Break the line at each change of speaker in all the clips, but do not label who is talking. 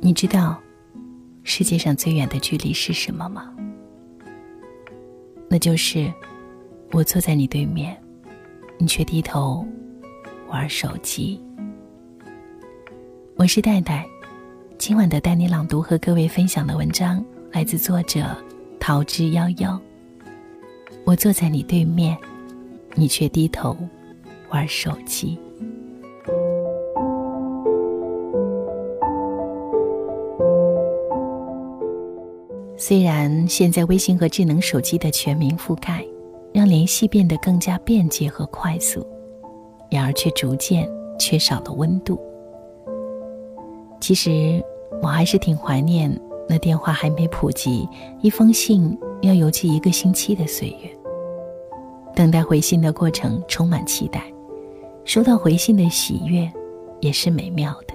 你知道世界上最远的距离是什么吗？那就是我坐在你对面，你却低头玩手机。我是戴戴，今晚的带你朗读和各位分享的文章来自作者桃之夭夭。我坐在你对面，你却低头玩手机。虽然现在微信和智能手机的全民覆盖，让联系变得更加便捷和快速，然而却逐渐缺少了温度。其实我还是挺怀念那电话还没普及，一封信要邮寄一个星期的岁月。等待回信的过程充满期待，收到回信的喜悦也是美妙的。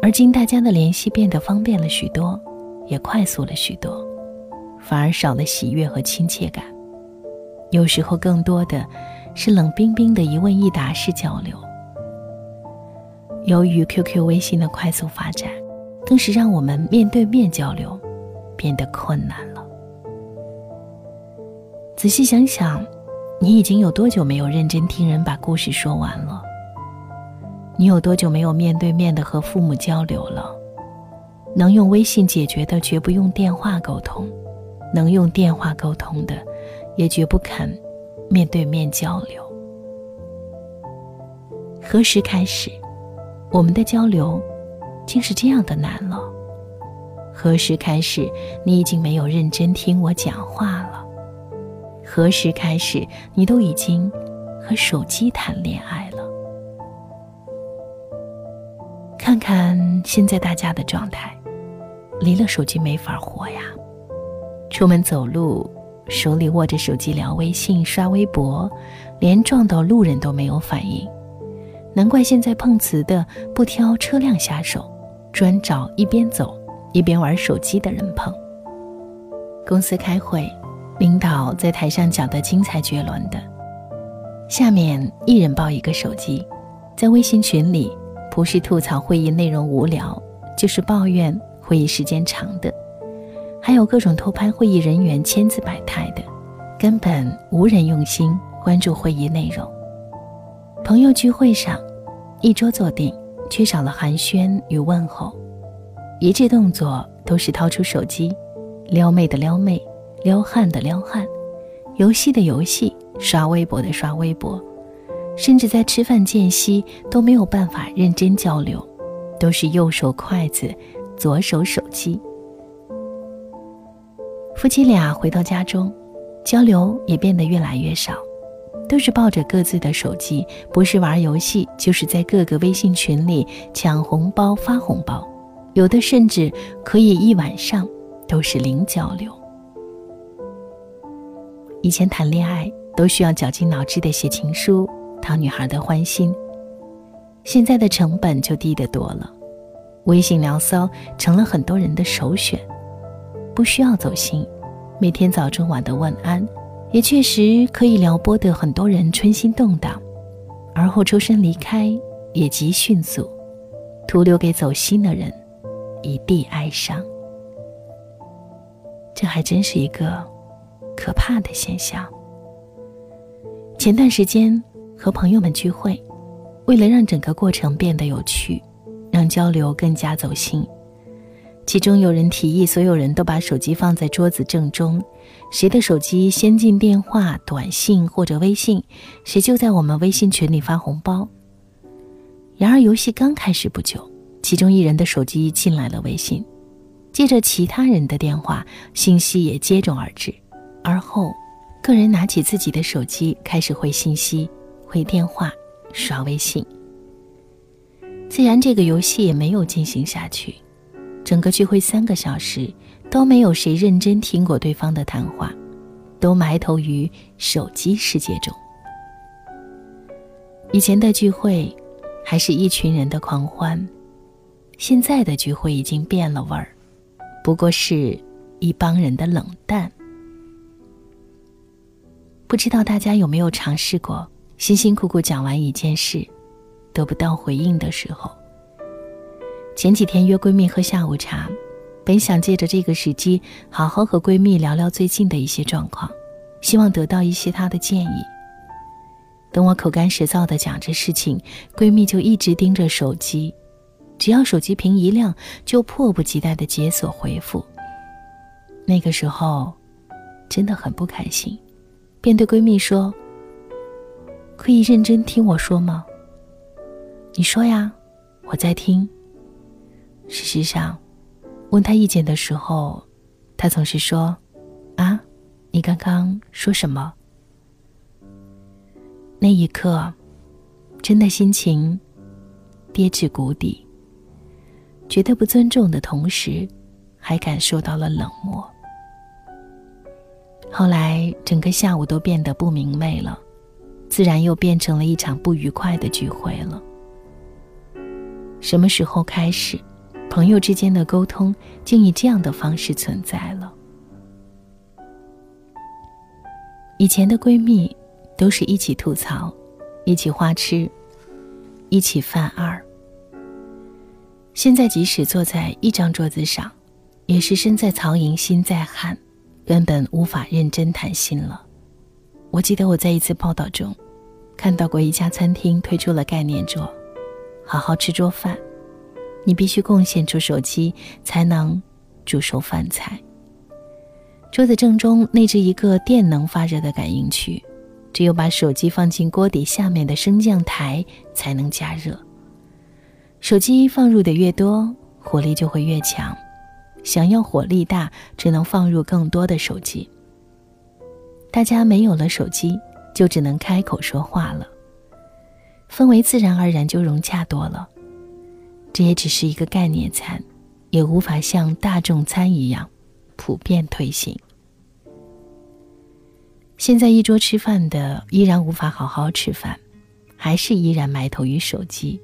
而今大家的联系变得方便了许多。也快速了许多，反而少了喜悦和亲切感。有时候更多的是冷冰冰的一问一答式交流。由于 QQ、微信的快速发展，更是让我们面对面交流变得困难。仔细想想，你已经有多久没有认真听人把故事说完了？你有多久没有面对面的和父母交流了？能用微信解决的，绝不用电话沟通；能用电话沟通的，也绝不肯面对面交流。何时开始，我们的交流竟是这样的难了？何时开始，你已经没有认真听我讲话了？何时开始，你都已经和手机谈恋爱了？看看现在大家的状态。离了手机没法活呀！出门走路，手里握着手机聊微信、刷微博，连撞到路人都没有反应。难怪现在碰瓷的不挑车辆下手，专找一边走一边玩手机的人碰。公司开会，领导在台上讲得精彩绝伦的，下面一人抱一个手机，在微信群里，不是吐槽会议内容无聊，就是抱怨。会议时间长的，还有各种偷拍会议人员千姿百态的，根本无人用心关注会议内容。朋友聚会上，一桌坐定，缺少了寒暄与问候，一致动作都是掏出手机，撩妹的撩妹，撩汉的撩汉，游戏的游戏，刷微博的刷微博，甚至在吃饭间隙都没有办法认真交流，都是右手筷子。左手手机，夫妻俩回到家中，交流也变得越来越少，都是抱着各自的手机，不是玩游戏，就是在各个微信群里抢红包发红包，有的甚至可以一晚上都是零交流。以前谈恋爱都需要绞尽脑汁的写情书讨女孩的欢心，现在的成本就低得多了。微信聊骚成了很多人的首选，不需要走心，每天早中晚的问安，也确实可以撩拨得很多人春心动荡，而后抽身离开也极迅速，徒留给走心的人一地哀伤。这还真是一个可怕的现象。前段时间和朋友们聚会，为了让整个过程变得有趣。让交流更加走心。其中有人提议，所有人都把手机放在桌子正中，谁的手机先进电话、短信或者微信，谁就在我们微信群里发红包。然而游戏刚开始不久，其中一人的手机进来了微信，接着其他人的电话信息也接踵而至，而后，个人拿起自己的手机开始回信息、回电话、刷微信。自然，这个游戏也没有进行下去。整个聚会三个小时都没有谁认真听过对方的谈话，都埋头于手机世界中。以前的聚会还是一群人的狂欢，现在的聚会已经变了味儿，不过是一帮人的冷淡。不知道大家有没有尝试过，辛辛苦苦讲完一件事，得不到回应的时候。前几天约闺蜜喝下午茶，本想借着这个时机好好和闺蜜聊聊最近的一些状况，希望得到一些她的建议。等我口干舌燥的讲着事情，闺蜜就一直盯着手机，只要手机屏一亮，就迫不及待的解锁回复。那个时候，真的很不开心，便对闺蜜说：“可以认真听我说吗？”你说呀，我在听。事实上，问他意见的时候，他总是说：“啊，你刚刚说什么？”那一刻，真的心情跌至谷底，觉得不尊重的同时，还感受到了冷漠。后来，整个下午都变得不明媚了，自然又变成了一场不愉快的聚会了。什么时候开始？朋友之间的沟通竟以这样的方式存在了。以前的闺蜜都是一起吐槽，一起花痴，一起犯二。现在即使坐在一张桌子上，也是身在曹营心在汉，根本无法认真谈心了。我记得我在一次报道中，看到过一家餐厅推出了概念桌，好好吃桌饭。你必须贡献出手机，才能煮熟饭菜。桌子正中内置一个电能发热的感应区，只有把手机放进锅底下面的升降台才能加热。手机放入的越多，火力就会越强。想要火力大，只能放入更多的手机。大家没有了手机，就只能开口说话了，氛围自然而然就融洽多了。这也只是一个概念餐，也无法像大众餐一样普遍推行。现在一桌吃饭的依然无法好好吃饭，还是依然埋头于手机。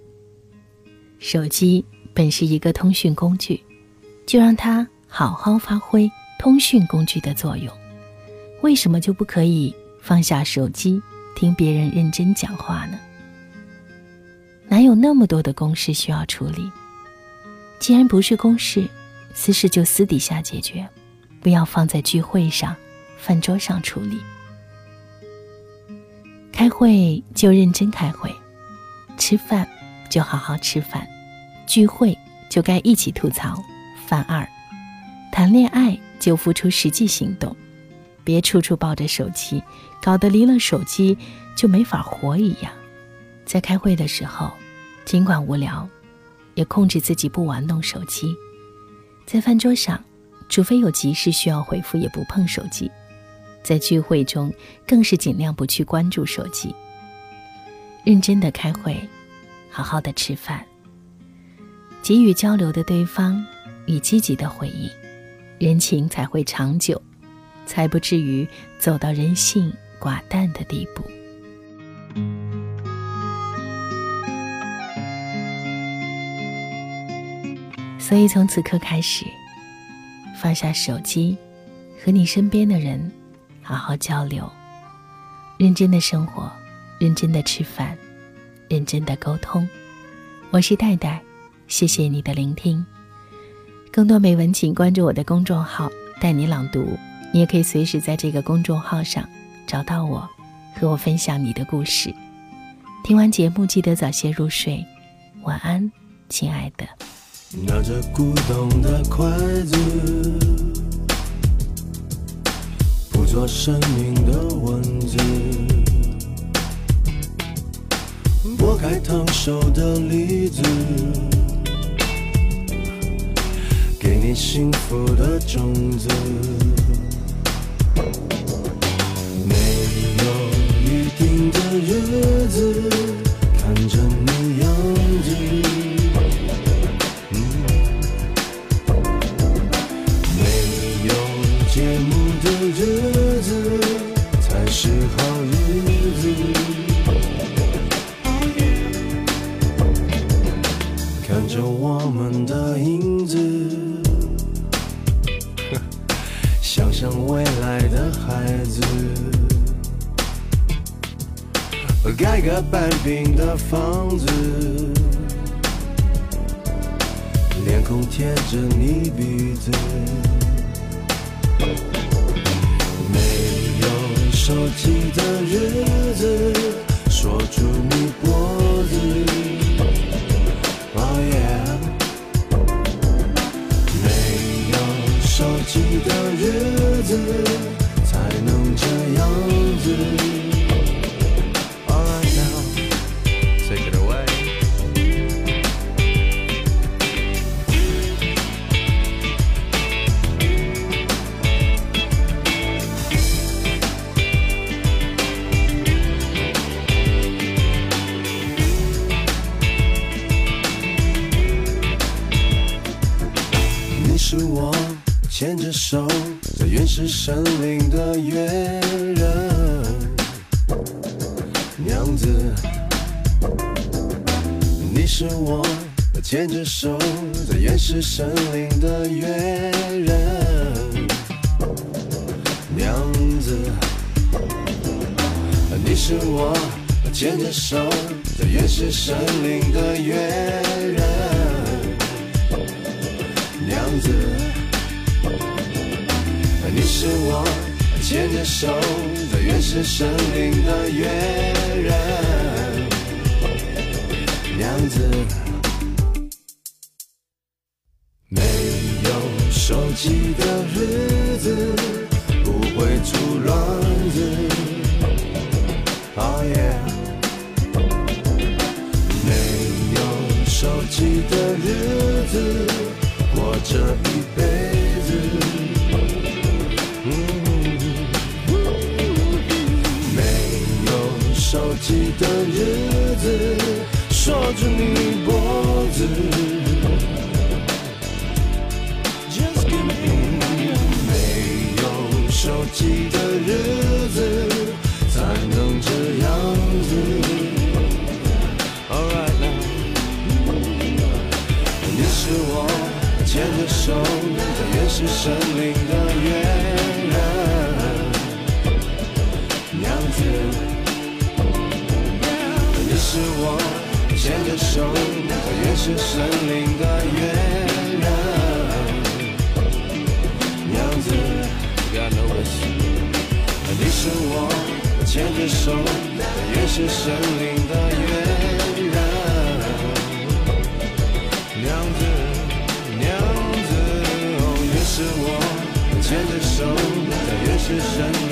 手机本是一个通讯工具，就让它好好发挥通讯工具的作用。为什么就不可以放下手机，听别人认真讲话呢？哪有那么多的公事需要处理？既然不是公事，私事就私底下解决，不要放在聚会上、饭桌上处理。开会就认真开会，吃饭就好好吃饭，聚会就该一起吐槽犯二，谈恋爱就付出实际行动，别处处抱着手机，搞得离了手机就没法活一样。在开会的时候，尽管无聊，也控制自己不玩弄手机。在饭桌上，除非有急事需要回复，也不碰手机。在聚会中，更是尽量不去关注手机。认真的开会，好好的吃饭，给予交流的对方以积极的回应，人情才会长久，才不至于走到人性寡淡的地步。所以从此刻开始，放下手机，和你身边的人好好交流，认真的生活，认真的吃饭，认真的沟通。我是戴戴，谢谢你的聆听。更多美文，请关注我的公众号“带你朗读”，你也可以随时在这个公众号上找到我，和我分享你的故事。听完节目，记得早些入睡，晚安，亲爱的。
拿着古董的筷子，捕捉生命的文字，剥开烫手的梨子，给你幸福的种子。没有预定的日子，看着你样子。盖个半平的房子，脸孔贴着你鼻子，没有手机的日子，锁住你脖子。Oh yeah，没有手机的日子，牵着手在原始森林的约人，娘子。你是我牵着手在原始森林的约人，娘子。你是我牵着手在原始森林的约人。娘子，是我牵着手在原始森林的约人，娘子。没有手机的日子，不会出乱子。Oh yeah。没有手机的日子，过这一的日子，锁住你脖子。Just give me 没有手机的日子，才能这样子。Alright 你是我牵着手在原始森林在原始森林的约人，娘子。你是我牵着手在原始森林的约人，娘子，娘子，哦，你是我牵着手在原始森林